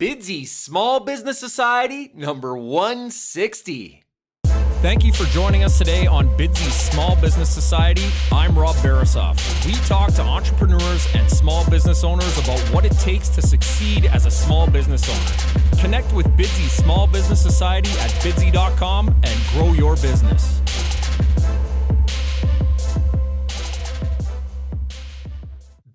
Bidsy Small Business Society number 160. Thank you for joining us today on Bidsy Small Business Society. I'm Rob Barasoff. We talk to entrepreneurs and small business owners about what it takes to succeed as a small business owner. Connect with Bidsy Small Business Society at bidsy.com and grow your business.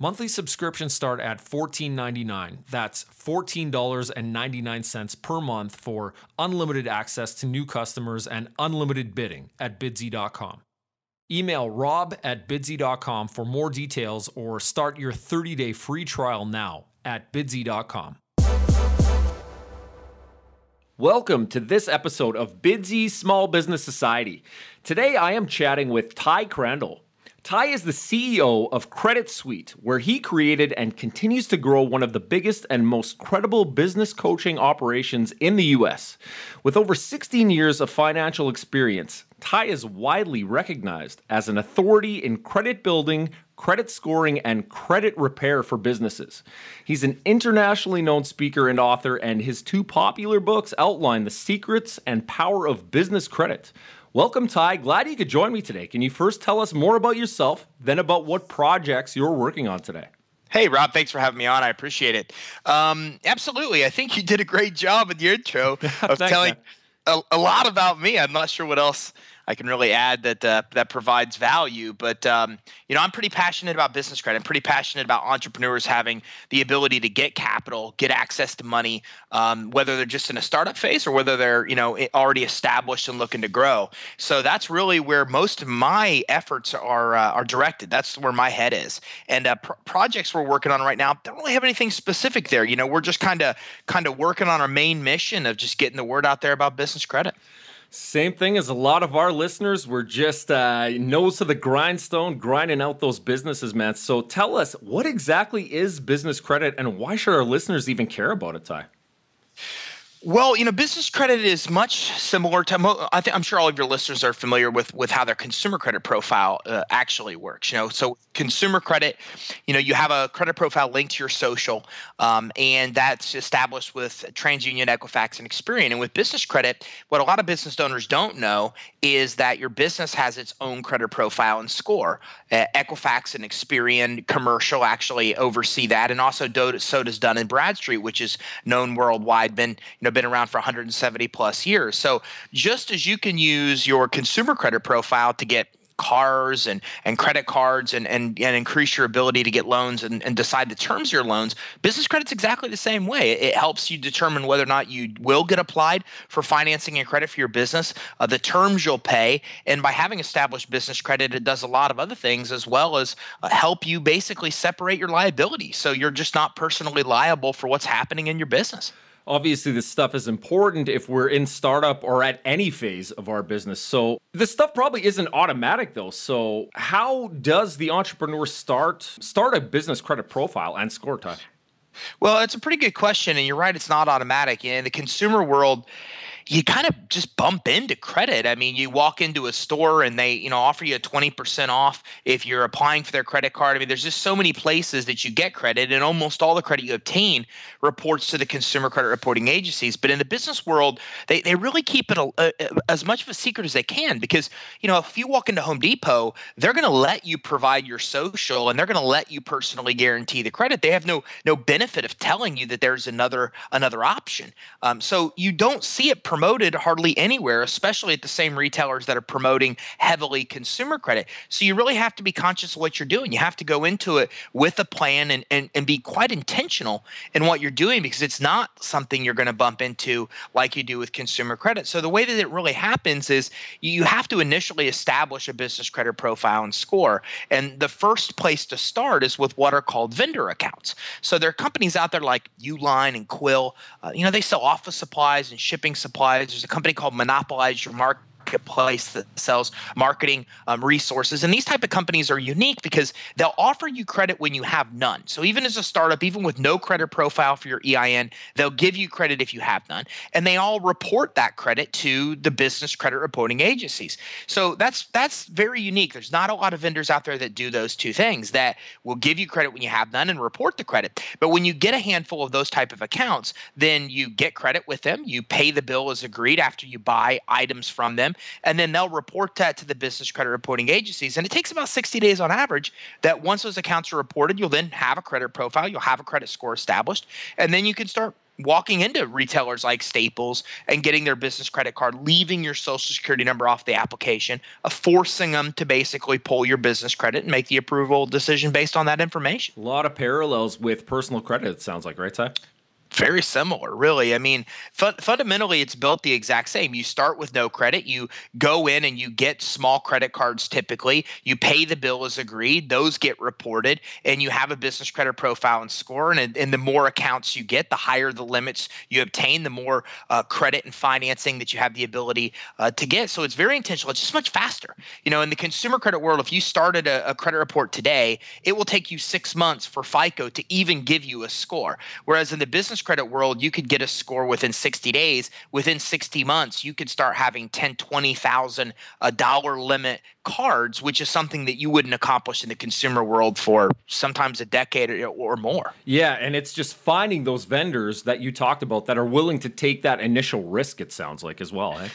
Monthly subscriptions start at $14.99. That's $14.99 per month for unlimited access to new customers and unlimited bidding at bidsy.com. Email rob at bidsy.com for more details or start your 30 day free trial now at bidsy.com. Welcome to this episode of Bidsy Small Business Society. Today I am chatting with Ty Crandall. Ty is the CEO of Credit Suite, where he created and continues to grow one of the biggest and most credible business coaching operations in the US. With over 16 years of financial experience, Ty is widely recognized as an authority in credit building, credit scoring, and credit repair for businesses. He's an internationally known speaker and author, and his two popular books outline the secrets and power of business credit. Welcome, Ty. Glad you could join me today. Can you first tell us more about yourself, then about what projects you're working on today? Hey, Rob, thanks for having me on. I appreciate it. Um, absolutely. I think you did a great job with your intro of thanks, telling a, a, lot about me. I'm not sure what else I can really add that uh, that provides value. But um, you know, I'm pretty passionate about business credit. I'm pretty passionate about entrepreneurs having the ability to get capital, get access to money, um, whether they're just in a startup phase or whether they're you know already established and looking to grow. So that's really where most of my efforts are uh, are directed. That's where my head is. And uh, projects we're working on right now don't really have anything specific there. You know, we're just kind of kind of working on our main mission of just getting the word out there about business credit. Same thing as a lot of our listeners. We're just uh, nose to the grindstone, grinding out those businesses, man. So tell us, what exactly is business credit and why should our listeners even care about it, Ty? Well, you know, business credit is much similar to. I think I'm sure all of your listeners are familiar with with how their consumer credit profile uh, actually works. You know, so consumer credit, you know, you have a credit profile linked to your social, um, and that's established with TransUnion, Equifax, and Experian. And with business credit, what a lot of business owners don't know is that your business has its own credit profile and score. Uh, Equifax and Experian commercial actually oversee that, and also so does Dun and Bradstreet, which is known worldwide. Been you know know been around for 170 plus years. So just as you can use your consumer credit profile to get cars and and credit cards and and, and increase your ability to get loans and, and decide the terms of your loans business credit's exactly the same way. It, helps you determine whether or not you will get applied for financing and credit for your business uh, the terms you'll pay and by having established business credit it does a lot of other things as well as uh, help you basically separate your liability so you're just not personally liable for what's happening in your business obviously this stuff is important if we're in startup or at any phase of our business. So this stuff probably isn't automatic though. So how does the entrepreneur start start a business credit profile and score time? Well, it's a pretty good question, and you're right. It's not automatic. In the consumer world, you kind of just bump into credit. I mean, you walk into a store and they, you know, offer you a 20% off if you're applying for their credit card. I mean, there's just so many places that you get credit and almost all the credit you obtain reports to the consumer credit reporting agencies. But in the business world, they, they really keep it a, a, as much of a secret as they can because, you know, if you walk into Home Depot, they're going to let you provide your social and they're going to let you personally guarantee the credit. They have no no benefit of telling you that there's another another option. Um, so you don't see it promoted hardly anywhere, especially at the same retailers that are promoting heavily consumer credit. So you really have to be conscious of what you're doing. You have to go into it with a plan and, and, and be quite intentional in what you're doing because it's not something you're going to bump into like you do with consumer credit. So the way that it really happens is you have to initially establish a business credit profile and score. And the first place to start is with what are called vendor accounts. So there are companies out there like Uline and Quill. Uh, you know, they sell office supplies and shipping supplies. There's a company called Monopolize. Your Market marketplace that sells marketing um, resources. And these type of companies are unique because they'll offer you credit when you have none. So even as a startup even with no credit profile for your ein they'll give you credit if you have none. And they all report that credit to the business credit reporting agencies. So that's that's very unique. There's not a lot of vendors out there that do those two things that will give you credit when you have none and report the credit. But when you get a handful of those type of accounts then you get credit with them. You pay the bill as agreed after you buy items from them and then they'll report that to the business credit reporting agencies. And it takes about 60 days on average that once those accounts are reported, you'll then have a credit profile, you'll have a credit score established, and then you can start walking into retailers like Staples and getting their business credit card, leaving your social security number off the application, uh, forcing them to basically pull your business credit and make the approval decision based on that information. A lot of parallels with personal credit, it sounds like, right, Ty? Very similar really. I mean fu- fundamentally it's built the exact same. You start with no credit you go in and you get small credit cards typically you pay the bill as agreed those get reported and you have a business credit profile and score and, and the more accounts you get the higher the limits you obtain the more uh, credit and financing that you have the ability uh, to get. So it's very intentional it's just much faster. You know in the consumer credit world if you started a, a credit report today it will take you six months for fico to even give you a score. Whereas in the business credit world, you could get a score within 60 days. Within 60 months, you could start having 10, 20,000 a dollar limit cards, which is something that you wouldn't accomplish in the consumer world for sometimes a decade or more. Yeah, and it's just finding those vendors that you talked about that are willing to take that initial risk. It sounds like as well. Eh?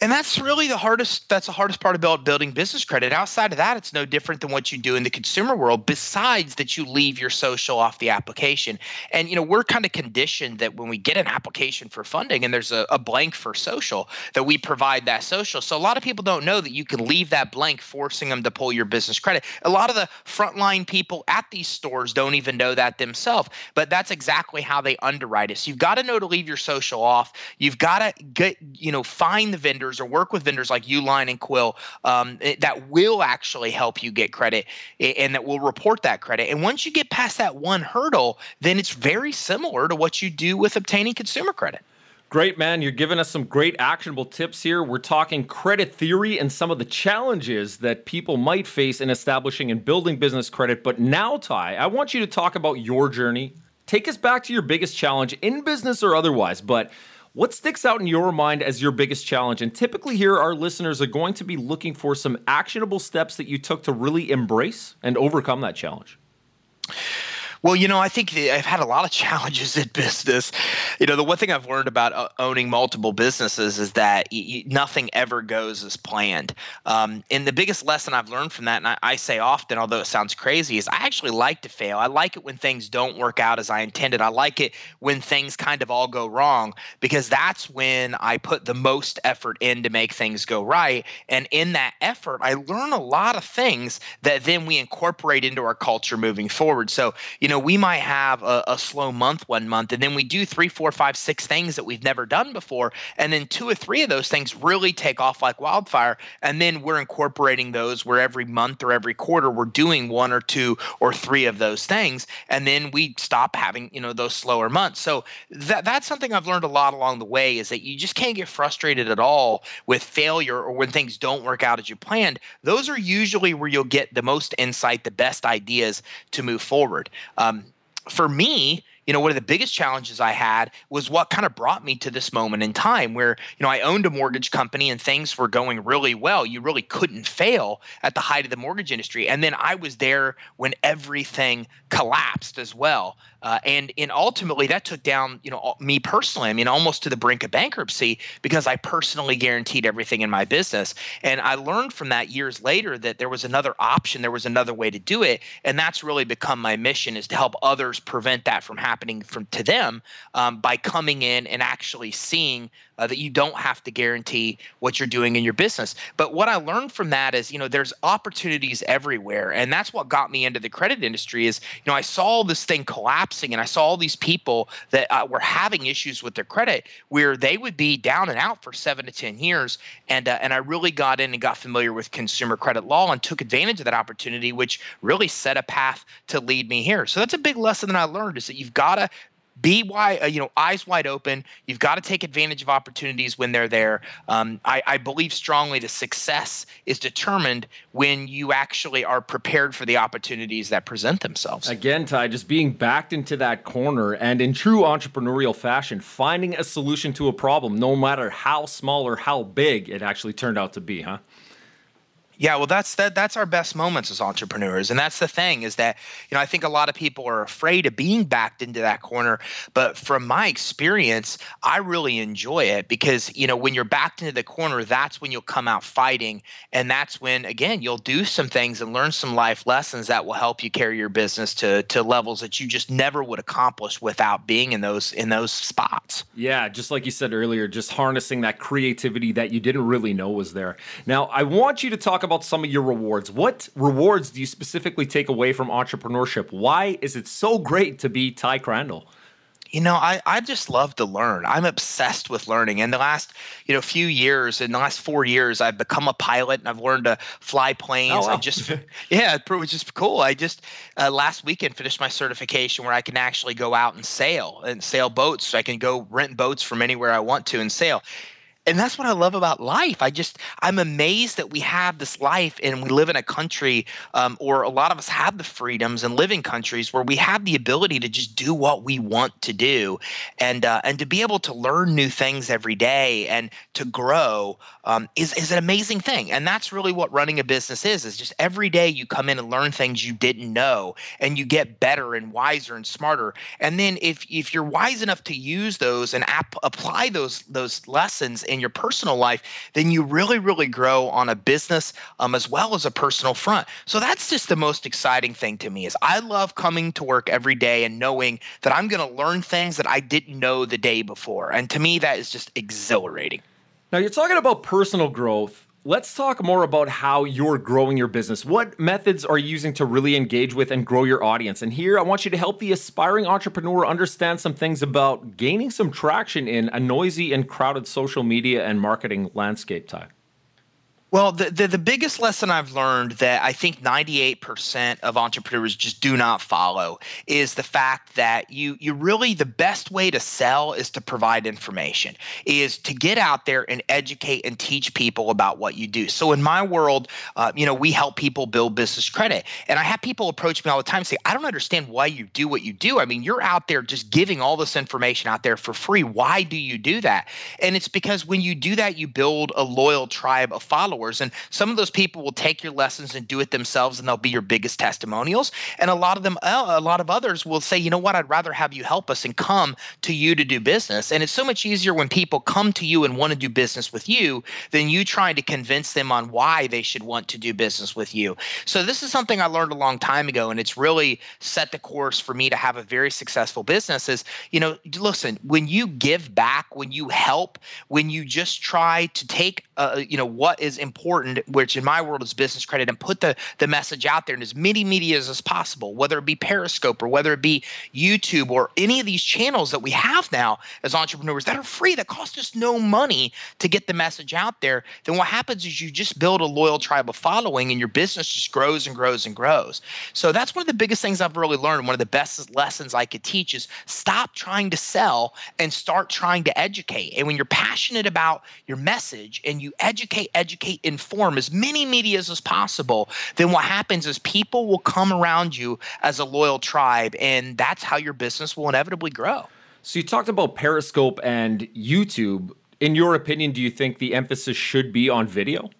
And that's really the hardest that's the hardest part about building business credit. Outside of that it's no different than what you do in the consumer world besides that you leave your social off the application. And you know we're kind of conditioned that when we get an application for funding and there's a, a blank for social that we provide that social. So a lot of people don't know that you can leave that blank forcing them to pull your business credit. A lot of the frontline people at these stores don't even know that themselves but that's exactly how they underwrite it so you've got to know to leave your social off. You've got to get you know find the vendor vendors or work with vendors like Uline and Quill um, eh, that will actually help you get credit and that will report that credit. And once you get past that one hurdle, then it's very similar to what you do with obtaining consumer credit. Great, man. You're giving us some great actionable tips here. We're talking credit theory and some of the challenges that people might face in establishing and building business credit. But now, Ty, I want you to talk about your journey. Take us back to your biggest challenge in business or otherwise, but what sticks out in your mind as your biggest challenge? And typically, here, our listeners are going to be looking for some actionable steps that you took to really embrace and overcome that challenge. Well, you know, I think I've had a lot of challenges in business. You know, the one thing I've learned about uh, owning multiple businesses is that nothing ever goes as planned. Um, and the biggest lesson I've learned from that, and I, I, say often, although it sounds crazy, is I actually like to fail. I like it when things don't work out as I intended. I like it when things kind of all go wrong because that's when I put the most effort in to make things go right. And in that effort, I learn a lot of things that then we incorporate into our culture moving forward. So, you you know, we might have a, a, slow month one month, and then we do three, four, five, six things that we've never done before. And then two or three of those things really take off like wildfire. And then we're incorporating those where every month or every quarter we're doing one or two or three of those things. And then we stop having, you know, those slower months. So that that's something I've learned a lot along the way is that you just can't get frustrated at all with failure or when things don't work out as you planned. Those are usually where you'll get the most insight, the best ideas to move forward. Um, for me, you know, one of the biggest challenges I had was what kind of brought me to this moment in time where, you know, I owned a mortgage company and things were going really well. You really couldn't fail at the height of the mortgage industry. And then I was there when everything collapsed as well. Uh, and and ultimately that took down you know me personally. I mean, almost to the brink of bankruptcy because I personally guaranteed everything in my business. And I learned from that years later that there was another option, there was another way to do it, and that's really become my mission is to help others prevent that from happening from to them um, by coming in and actually seeing uh, that you don't have to guarantee what you're doing in your business. But what I learned from that is, you know, there's opportunities everywhere, and that's what got me into the credit industry. Is you know, I saw this thing collapsing, and I saw all these people that uh, were having issues with their credit, where they would be down and out for seven to ten years, and uh, and I really got in and got familiar with consumer credit law and took advantage of that opportunity, which really set a path to lead me here. So that's a big lesson that I learned is that you've got to be wide, uh, you know, eyes wide open. You've got to take advantage of opportunities when they're there. Um, I, I, believe strongly that success is determined when you actually are prepared for the opportunities that present themselves. Again, Ty, just being backed into that corner and in true entrepreneurial fashion, finding a solution to a problem, no matter how small or how big it actually turned out to be, huh? Yeah, well, that's that. That's our best moments as entrepreneurs, and that's the thing is that you know I think a lot of people are afraid of being backed into that corner. But from my experience, I really enjoy it because you know when you're backed into the corner, that's when you'll come out fighting, and that's when again you'll do some things and learn some life lessons that will help you carry your business to to levels that you just never would accomplish without being in those in those spots. Yeah, just like you said earlier, just harnessing that creativity that you didn't really know was there. Now, I want you to talk about some of your rewards. What rewards do you specifically take away from entrepreneurship? Why is it so great to be Ty Crandall? You know, I, I just love to learn. I'm obsessed with learning. In the last, you know, few years, in the last four years, I've become a pilot and I've learned to fly planes. Oh, wow. I just, yeah, it was just cool. I just uh, last weekend finished my certification where I can actually go out and sail and sail boats. So I can go rent boats from anywhere I want to and sail and that's what I love about life. I just I'm amazed that we have this life and we live in a country, um, or a lot of us have the freedoms and live in countries where we have the ability to just do what we want to do, and uh, and to be able to learn new things every day and to grow um, is is an amazing thing. And that's really what running a business is. Is just every day you come in and learn things you didn't know, and you get better and wiser and smarter. And then if if you're wise enough to use those and ap- apply those those lessons in in your personal life, then you really, really grow on a business um, as well as a personal front. So that's just the most exciting thing to me is I love coming to work every day and knowing that I'm going to learn things that I didn't know the day before. And to me, that is just exhilarating. Now you're talking about personal growth Let's talk more about how you're growing your business. What methods are you using to really engage with and grow your audience? And here I want you to help the aspiring entrepreneur understand some things about gaining some traction in a noisy and crowded social media and marketing landscape Ty. Well, the, the, the biggest lesson I've learned that I think 98% of entrepreneurs just do not follow is the fact that you you really the best way to sell is to provide information, is to get out there and educate and teach people about what you do. So in my world, uh, you know, we help people build business credit, and I have people approach me all the time and say, "I don't understand why you do what you do. I mean, you're out there just giving all this information out there for free. Why do you do that?" And it's because when you do that, you build a loyal tribe of followers followers. And some of those people will take your lessons and do it themselves, and they'll be your biggest testimonials. And a lot of them, uh, a lot of others will say, you know what, I'd rather have you help us and come to you to do business. And it's so much easier when people come to you and want to do business with you than you trying to convince them on why they should want to do business with you. So this is something I learned a long time ago, and it's really set the course for me to have a very successful business. Is you know, listen, when you give back, when you help, when you just try to take, uh, you know, what is important, which in my world is business credit, and put the, the message out there in as many medias as possible, whether it be Periscope or whether it be YouTube or any of these channels that we have now as entrepreneurs that are free, that cost us no money to get the message out there, then what happens is you just build a loyal tribe of following and your business just grows and grows and grows. So that's one of the biggest things I've really learned. One of the best lessons I could teach is stop trying to sell and start trying to educate. And when you're passionate about your message and you educate, educate, inform as many medias as possible, then what happens is people will come around you as a loyal tribe, and that's how your business will inevitably grow. So you talked about Periscope and YouTube. In your opinion, do you think the emphasis should be on video?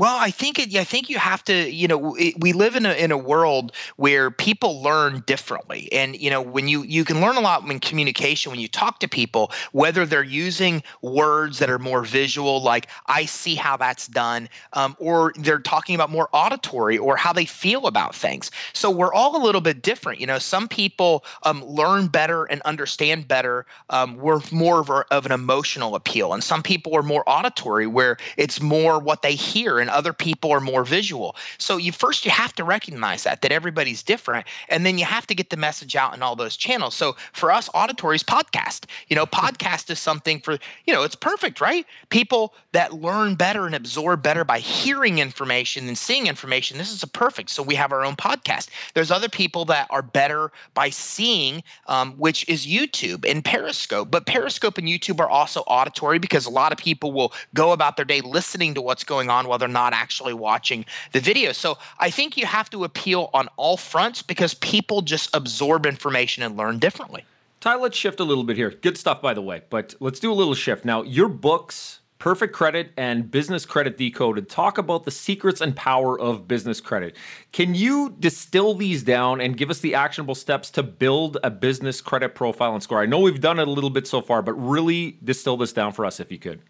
Well, I think it, I think you have to, you know, we live in a in a world where people learn differently, and you know, when you you can learn a lot in communication when you talk to people, whether they're using words that are more visual, like "I see how that's done," um, or they're talking about more auditory or how they feel about things. So we're all a little bit different. You know, some people um, learn better and understand better. Um, we're more of, a, of an emotional appeal, and some people are more auditory, where it's more what they hear and other people are more visual. So you first you have to recognize that that everybody's different and then you have to get the message out in all those channels. So for us auditories podcast. You know, podcast is something for, you know, it's perfect, right? People that learn better and absorb better by hearing information than seeing information. This is a perfect. So we have our own podcast. There's other people that are better by seeing, um, which is YouTube and Periscope. But Periscope and YouTube are also auditory because a lot of people will go about their day listening to what's going on while they're not actually watching the video. So I think you have to appeal on all fronts because people just absorb information and learn differently. Ty, let's shift a little bit here. Good stuff, by the way, but let's do a little shift. Now, your books, Perfect Credit and Business Credit Decoded, talk about the secrets and power of business credit. Can you distill these down and give us the actionable steps to build a business credit profile and score? I know we've done it a little bit so far, but really distill this down for us if you could.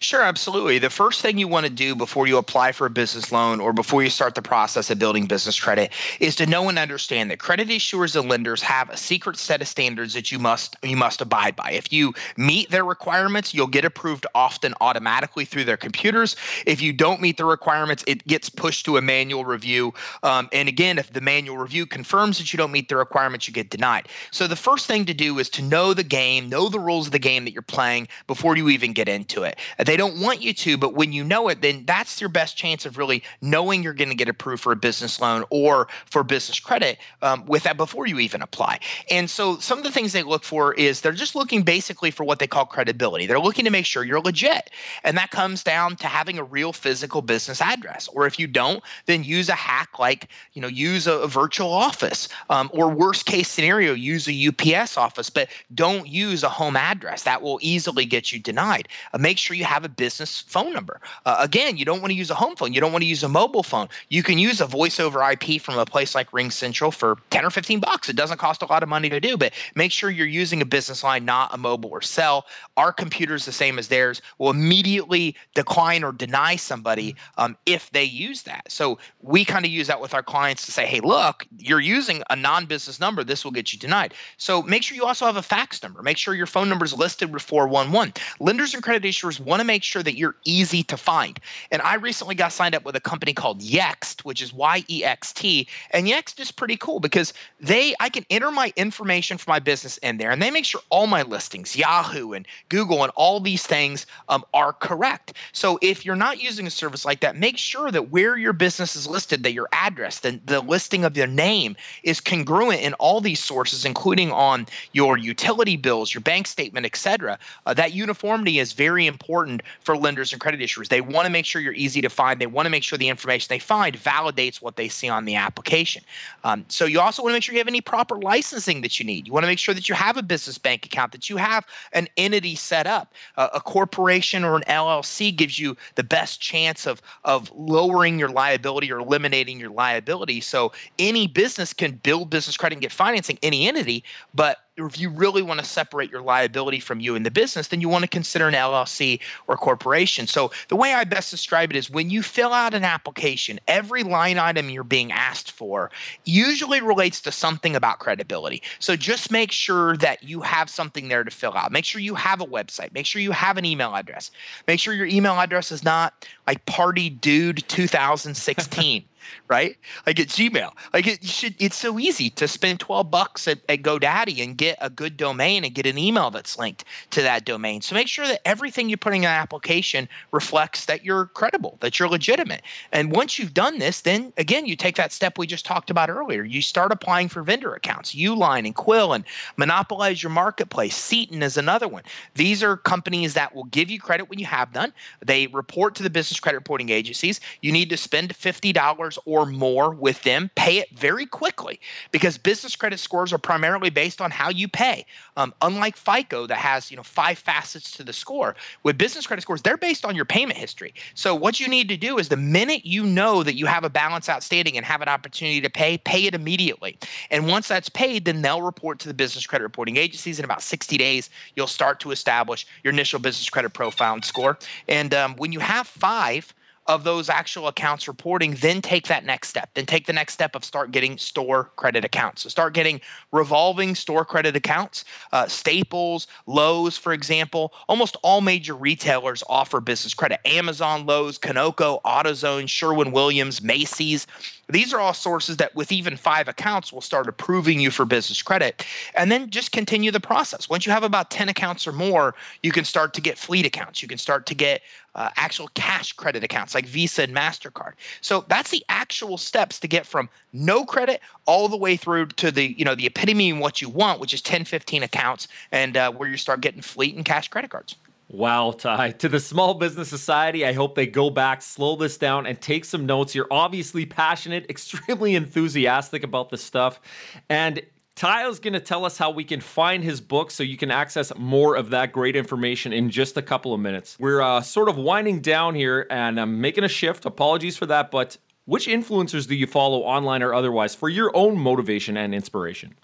Sure, absolutely. The first thing you want to do before you apply for a business loan or before you start the process of building business credit is to know and understand that credit issuers and lenders have a secret set of standards that you must you must abide by. If you meet their requirements, you'll get approved often automatically through their computers. If you don't meet the requirements, it gets pushed to a manual review. Um, and again, if the manual review confirms that you don't meet the requirements, you get denied. So the first thing to do is to know the game, know the rules of the game that you're playing before you even get into it. They don't want you to, but when you know it, then that's your best chance of really knowing you're going to get approved for a business loan or for business credit um, with that before you even apply. And so some of the things they look for is they're just looking basically for what they call credibility. They're looking to make sure you're legit. And that comes down to having a real physical business address. Or if you don't, then use a hack like, you know, use a, a virtual office um, or worst case scenario, use a UPS office, but don't use a home address. That will easily get you denied. Uh, make sure you have have a business phone number. Uh, again, you don't want to use a home phone. You don't want to use a mobile phone. You can use a voice over IP from a place like RingCentral for 10 or 15 bucks. It doesn't cost a lot of money to do, but make sure you're using a business line, not a mobile or cell. Our computer is the same as theirs. Will immediately decline or deny somebody um, if they use that. So we kind of use that with our clients to say, hey, look, you're using a non-business number. This will get you denied. So make sure you also have a fax number. Make sure your phone number is listed with 411. Lenders and credit issuers want to make make sure that you're easy to find. And I recently got signed up with a company called Yext, which is Y E X T. And Yext is pretty cool because they I can enter my information for my business in there, and they make sure all my listings, Yahoo and Google and all these things um, are correct. So if you're not using a service like that, make sure that where your business is listed, that your address, the, the listing of your name is congruent in all these sources, including on your utility bills, your bank statement, etc. Uh, that uniformity is very important for lenders and credit issuers. They want to make sure you're easy to find. They want to make sure the information they find validates what they see on the application. Um, so you also want to make sure you have any proper licensing that you need. You want to make sure that you have a business bank account, that you have an entity set up. Uh, a corporation or an LLC gives you the best chance of of lowering your liability or eliminating your liability. So any business can build business credit and get financing, any entity, but if you really want to separate your liability from you and the business, then you want to consider an LLC or corporation. So the way I best describe it is when you fill out an application, every line item you're being asked for usually relates to something about credibility. So just make sure that you have something there to fill out. Make sure you have a website. Make sure you have an email address. Make sure your email address is not like party dude 2016 right? Like at Gmail. Like it should it's so easy to spend 12 bucks at, at GoDaddy and get a good domain and get an email that's linked to that domain. So make sure that everything you're putting in an application reflects that you're credible, that you're legitimate. And once you've done this, then again, you take that step we just talked about earlier. You start applying for vendor accounts, Uline and Quill and monopolize your marketplace. Seton is another one. These are companies that will give you credit when you have done. They report to the business credit reporting agencies. You need to spend $50 or more with them, pay it very quickly because business credit scores are primarily based on how you pay. Um, unlike FICO, that has you know five facets to the score, with business credit scores, they're based on your payment history. So what you need to do is the minute you know that you have a balance outstanding and have an opportunity to pay, pay it immediately. And once that's paid, then they'll report to the business credit reporting agencies in about 60 days. You'll start to establish your initial business credit profile and score. And um, when you have five of those actual accounts reporting, then take that next step. Then take the next step of start getting store credit accounts. So start getting revolving store credit accounts. Uh, Staples, Lowe's, for example, almost all major retailers offer business credit. Amazon, Lowe's, Conoco, AutoZone, Sherwin Williams, Macy's. These are all sources that, with even five accounts, will start approving you for business credit. And then just continue the process. Once you have about 10 accounts or more, you can start to get fleet accounts. You can start to get uh, actual cash credit accounts like Visa and MasterCard. So that's the actual steps to get from no credit all the way through to the, you know, the epitome of what you want, which is 10, 15 accounts and uh, where you start getting fleet and cash credit cards. Wow, Ty. To the Small Business Society, I hope they go back, slow this down, and take some notes. You're obviously passionate, extremely enthusiastic about this stuff. And Is going to tell us how we can find his book so you can access more of that great information in just a couple of minutes. We're uh, sort of winding down here and I'm making a shift. Apologies for that, but which influencers do you follow online or otherwise for your own motivation and inspiration?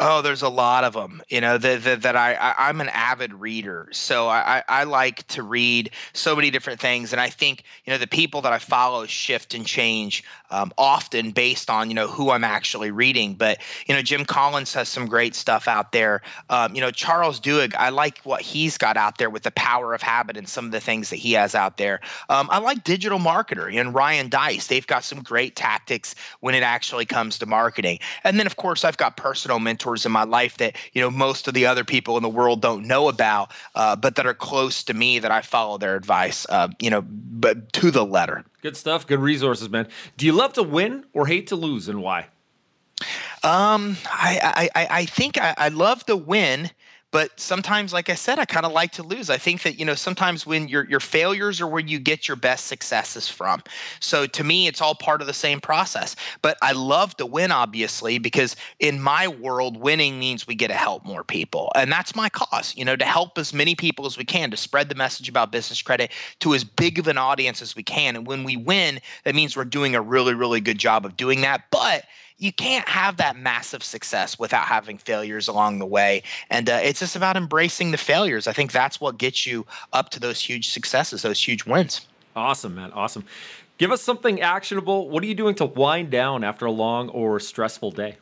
Oh, there's a lot of them. You know that that, I, I am an avid reader, so I I like to read so many different things, and I think you know the people that I follow shift and change um, often based on you know who I'm actually reading. But you know Jim Collins has some great stuff out there. Um, you know Charles Duhigg, I like what he's got out there with the power of habit and some of the things that he has out there. Um, I like Digital Marketer and Ryan Deiss. They've got some great tactics when it actually comes to marketing. And then of course I've got personal mentors mentors in my life that you know most of the other people in the world don't know about, uh, but that are close to me that I follow their advice. Uh, you know, but to the letter. Good stuff. Good resources, man. Do you love to win or hate to lose, and why? Um, I I I think I, I love to win but sometimes like i said i kind of like to lose. I think that you know sometimes when your your failures are where you get your best successes from. So to me it's all part of the same process. But i love to win obviously because in my world winning means we get to help more people and that's my cause you know to help as many people as we can to spread the message about business credit to as big of an audience as we can and when we win that means we're doing a really really good job of doing that. But you can't have that massive success without having failures along the way. And uh, it's just about embracing the failures. I think that's what gets you up to those huge successes, those huge wins. Awesome, man. Awesome. Give us something actionable. What are you doing to wind down after a long or stressful day?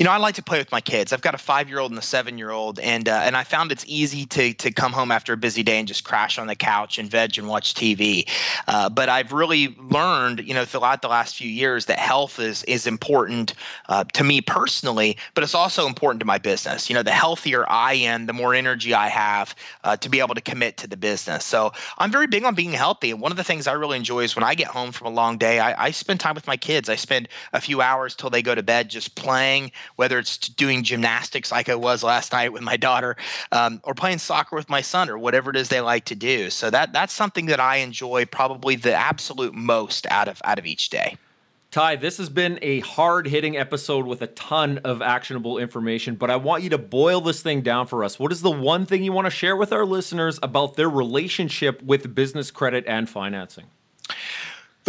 You know, I like to play with my kids. I've got a five-year-old and a seven-year-old, and uh, and I found it's easy to to come home after a busy day and just crash on the couch and veg and watch TV. Uh, but I've really learned, you know, throughout the last few years that health is is important uh, to me personally, but it's also important to my business. You know, the healthier I am, the more energy I have uh, to be able to commit to the business. So I'm very big on being healthy, and one of the things I really enjoy is when I get home from a long day, I, I spend time with my kids. I spend a few hours till they go to bed just playing whether it's doing gymnastics like I was last night with my daughter, um, or playing soccer with my son, or whatever it is they like to do. So that that's something that I enjoy probably the absolute most out of out of each day. Ty, this has been a hard hitting episode with a ton of actionable information, but I want you to boil this thing down for us. What is the one thing you want to share with our listeners about their relationship with business credit and financing?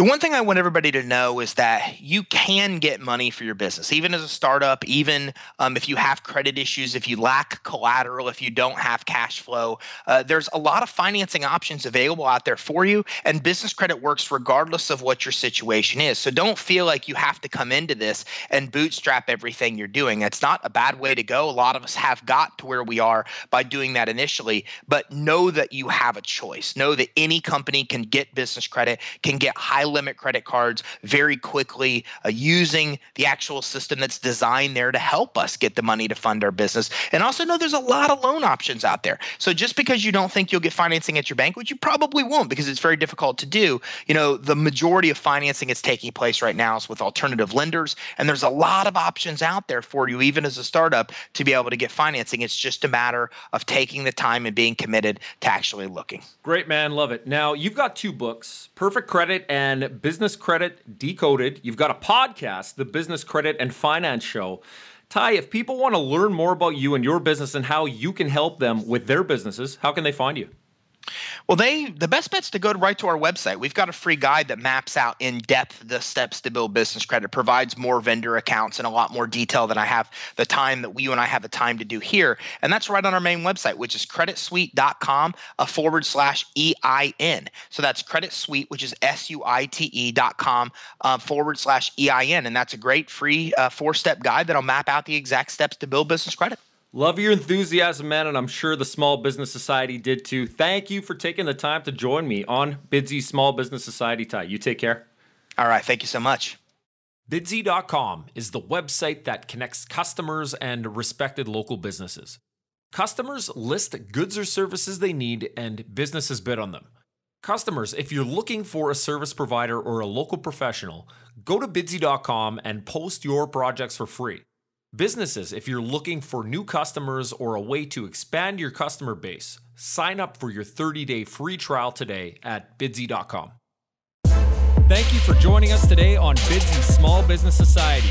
The one thing I want everybody to know is that you can get money for your business, even as a startup, even um, if you have credit issues, if you lack collateral, if you don't have cash flow. Uh, there's a lot of financing options available out there for you, and business credit works regardless of what your situation is. So don't feel like you have to come into this and bootstrap everything you're doing. That's not a bad way to go. A lot of us have got to where we are by doing that initially, but know that you have a choice. Know that any company can get business credit, can get high limit credit cards very quickly uh, using the actual system that's designed there to help us get the money to fund our business. And also know there's a lot of loan options out there. So just because you don't think you'll get financing at your bank, which you probably won't because it's very difficult to do, you know, the majority of financing that's taking place right now is with alternative lenders. And there's a lot of options out there for you, even as a startup, to be able to get financing. It's just a matter of taking the time and being committed to actually looking. Great, man. Love it. Now, you've got two books Perfect Credit and and Business Credit Decoded. You've got a podcast, the Business Credit and Finance Show. Ty, if people want to learn more about you and your business and how you can help them with their businesses, how can they find you? Well, they the best bet's to go right to our website. We've got a free guide that maps out in depth the steps to build business credit, provides more vendor accounts and a lot more detail than I have the time that we and I have the time to do here. And that's right on our main website, which is creditsuite.com a forward slash EIN. So that's creditsuite, which is S U I T E dot com uh, forward slash EIN. And that's a great free uh, four step guide that'll map out the exact steps to build business credit. Love your enthusiasm, man, and I'm sure the Small Business Society did too. Thank you for taking the time to join me on Bidsy Small Business Society. Ty, you take care. All right, thank you so much. Bidsy.com is the website that connects customers and respected local businesses. Customers list goods or services they need, and businesses bid on them. Customers, if you're looking for a service provider or a local professional, go to bidsy.com and post your projects for free. Businesses, if you're looking for new customers or a way to expand your customer base, sign up for your 30 day free trial today at bidsy.com. Thank you for joining us today on Bidsy Small Business Society.